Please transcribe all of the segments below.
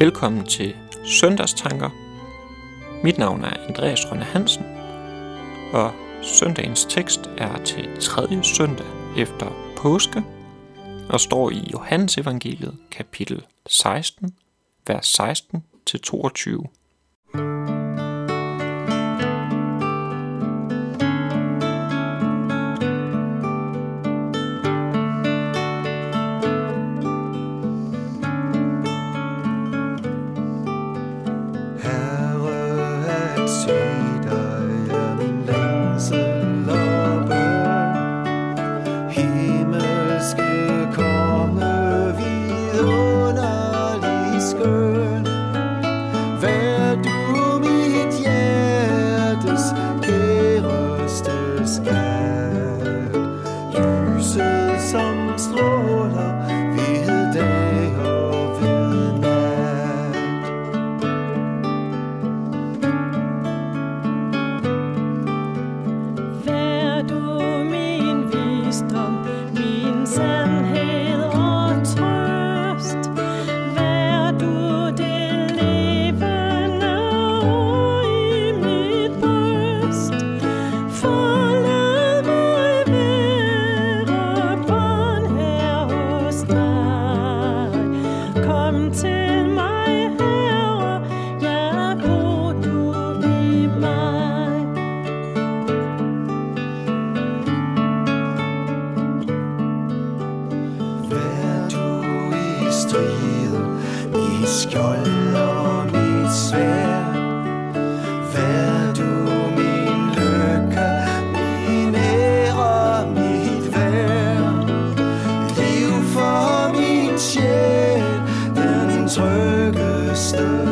Velkommen til Søndagstanker. Mit navn er Andreas Rønne Hansen, og søndagens tekst er til tredje søndag efter påske, og står i Johannes evangeliet kapitel 16, vers 16-22. He 16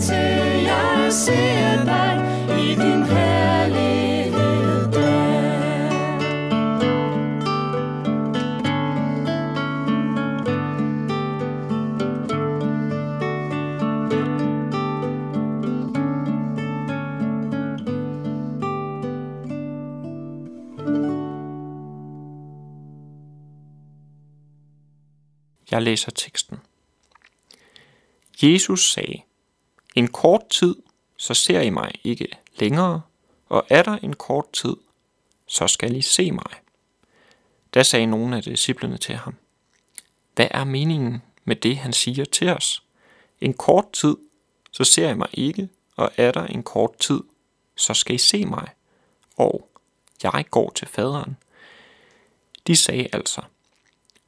til 22. Jeg læser teksten. Jesus sagde, en kort tid, så ser I mig ikke længere, og er der en kort tid, så skal I se mig. Da sagde nogle af disciplene til ham, Hvad er meningen med det, han siger til os? En kort tid, så ser I mig ikke, og er der en kort tid, så skal I se mig, og jeg går til faderen. De sagde altså,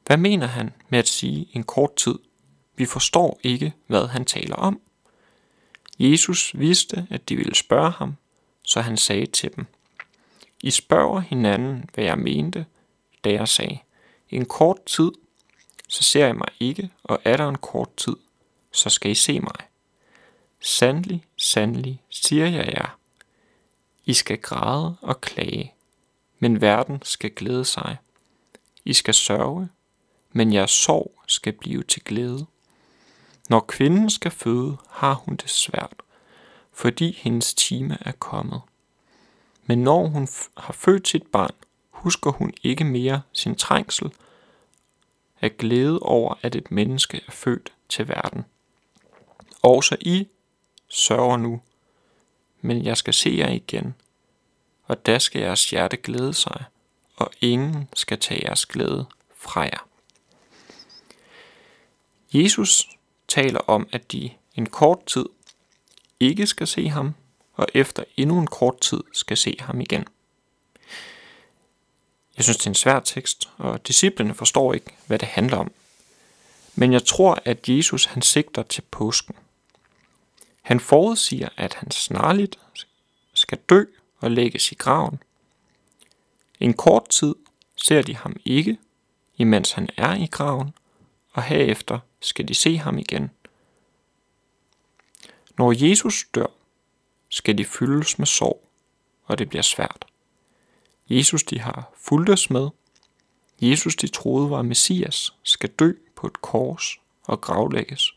hvad mener han med at sige en kort tid? Vi forstår ikke, hvad han taler om. Jesus vidste, at de ville spørge ham, så han sagde til dem, I spørger hinanden, hvad jeg mente, da jeg sagde, en kort tid, så ser jeg mig ikke, og er der en kort tid, så skal I se mig. Sandelig, sandelig, siger jeg jer. I skal græde og klage, men verden skal glæde sig. I skal sørge, men jeres sorg skal blive til glæde. Når kvinden skal føde, har hun det svært, fordi hendes time er kommet. Men når hun har født sit barn, husker hun ikke mere sin trængsel af glæde over, at et menneske er født til verden. Også I sørger nu, men jeg skal se jer igen, og da skal jeres hjerte glæde sig, og ingen skal tage jeres glæde fra jer. Jesus taler om, at de en kort tid ikke skal se ham, og efter endnu en kort tid skal se ham igen. Jeg synes, det er en svær tekst, og disciplene forstår ikke, hvad det handler om. Men jeg tror, at Jesus han sigter til påsken. Han forudsiger, at han snarligt skal dø og lægges i graven. En kort tid ser de ham ikke, imens han er i graven, og herefter skal de se ham igen. Når Jesus dør, skal de fyldes med sorg, og det bliver svært. Jesus, de har fulgt os med. Jesus, de troede var Messias, skal dø på et kors og gravlægges.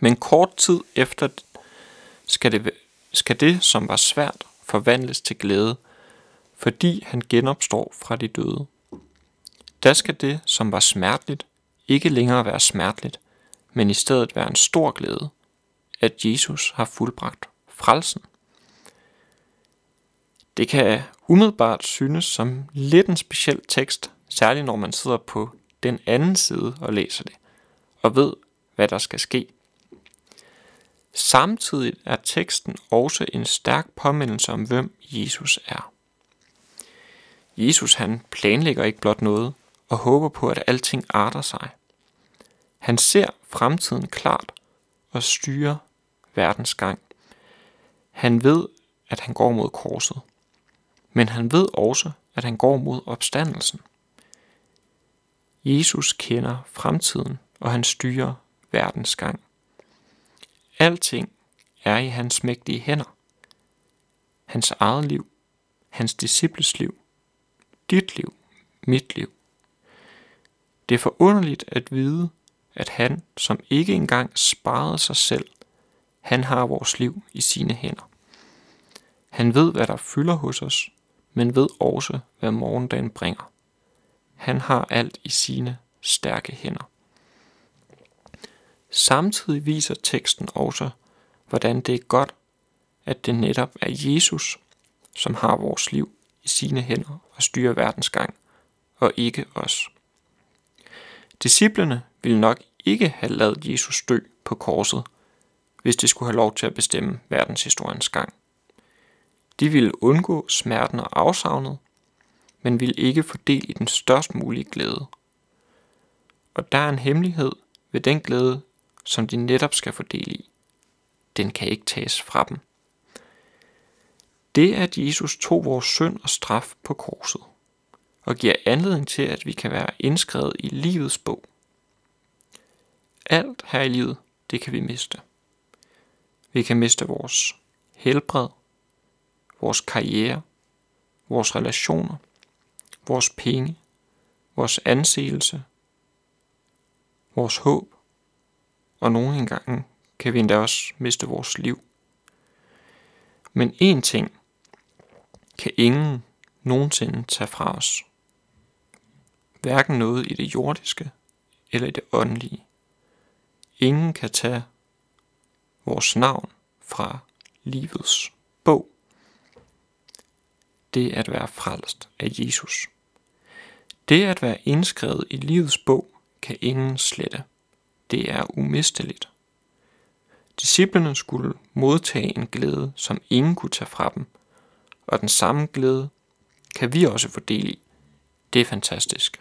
Men kort tid efter skal det, skal det, som var svært, forvandles til glæde, fordi han genopstår fra de døde. Da skal det, som var smerteligt, ikke længere være smerteligt, men i stedet være en stor glæde, at Jesus har fuldbragt frelsen. Det kan umiddelbart synes som lidt en speciel tekst, særligt når man sidder på den anden side og læser det, og ved, hvad der skal ske. Samtidig er teksten også en stærk påmindelse om, hvem Jesus er. Jesus han planlægger ikke blot noget og håber på, at alting arter sig. Han ser fremtiden klart og styrer verdens gang. Han ved, at han går mod korset. Men han ved også, at han går mod opstandelsen. Jesus kender fremtiden, og han styrer verdens gang. Alting er i hans mægtige hænder. Hans eget liv, hans disciples liv, dit liv, mit liv. Det er forunderligt at vide, at han, som ikke engang sparede sig selv, han har vores liv i sine hænder. Han ved, hvad der fylder hos os, men ved også, hvad morgendagen bringer. Han har alt i sine stærke hænder. Samtidig viser teksten også, hvordan det er godt, at det netop er Jesus, som har vores liv i sine hænder og styrer verdens gang, og ikke os. Disciplerne ville nok ikke have lavet Jesus dø på korset, hvis de skulle have lov til at bestemme verdenshistoriens gang. De ville undgå smerten og afsavnet, men ville ikke få del i den størst mulige glæde. Og der er en hemmelighed ved den glæde, som de netop skal få del i. Den kan ikke tages fra dem. Det er, at Jesus tog vores synd og straf på korset, og giver anledning til, at vi kan være indskrevet i livets bog. Alt her i livet, det kan vi miste. Vi kan miste vores helbred, vores karriere, vores relationer, vores penge, vores anseelse, vores håb, og nogle gange kan vi endda også miste vores liv. Men én ting kan ingen nogensinde tage fra os. Hverken noget i det jordiske eller i det åndelige. Ingen kan tage vores navn fra livets bog det at være frelst af Jesus. Det at være indskrevet i livets bog kan ingen slette. Det er umisteligt. Disciplerne skulle modtage en glæde, som ingen kunne tage fra dem, og den samme glæde kan vi også få del i. Det er fantastisk.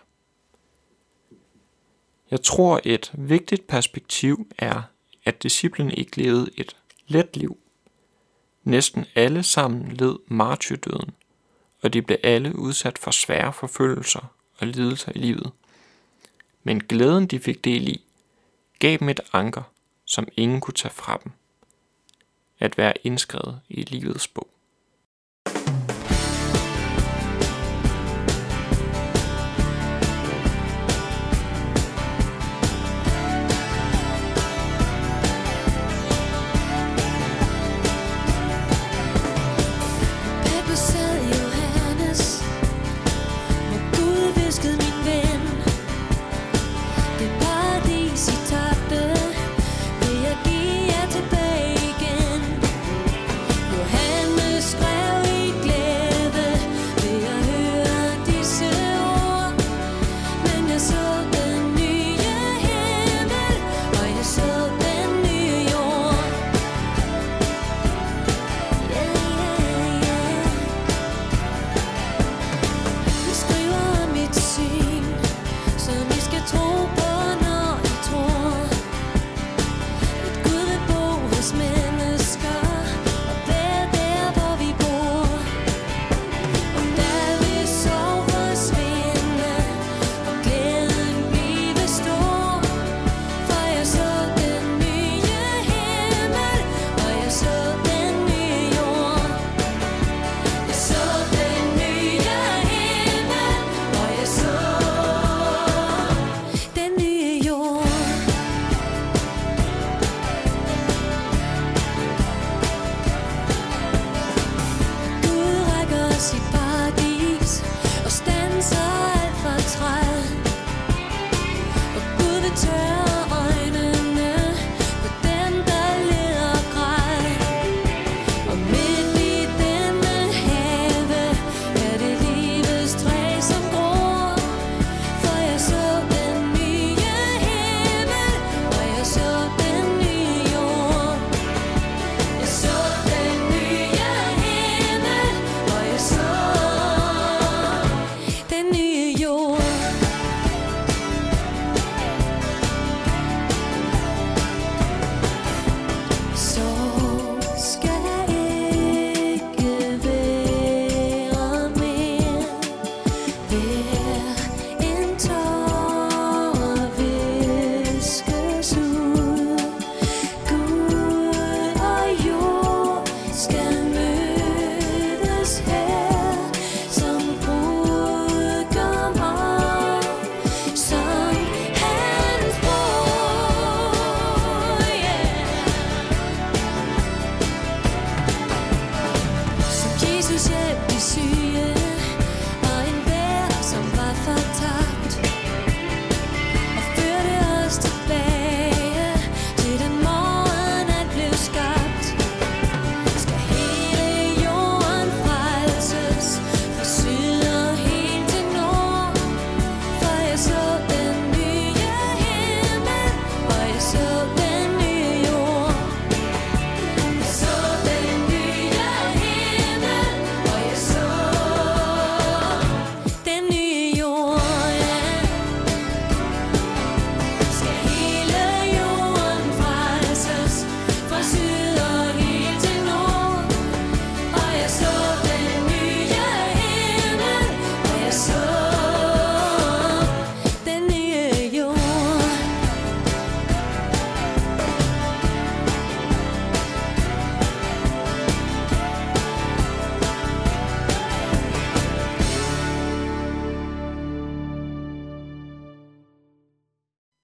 Jeg tror, et vigtigt perspektiv er, at disciplene ikke levede et let liv. Næsten alle sammen led martyrdøden – og de blev alle udsat for svære forfølgelser og lidelser i livet. Men glæden, de fik del i, gav dem et anker som ingen kunne tage fra dem. At være indskrevet i livets bog.